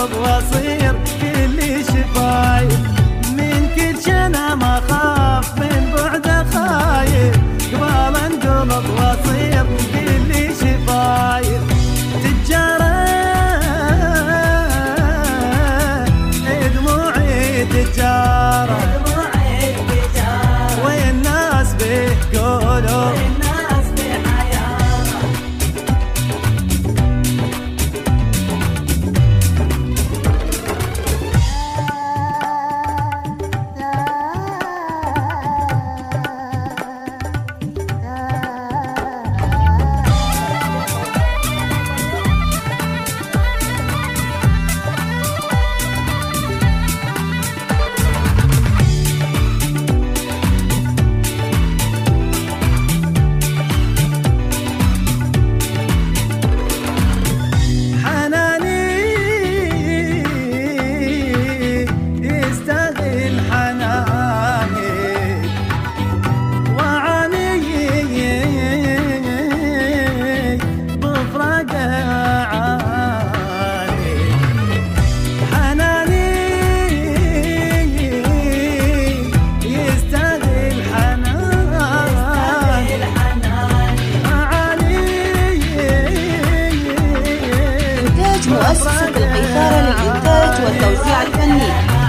انقلب مؤسسة القيثارة للإنتاج والتوزيع الفني.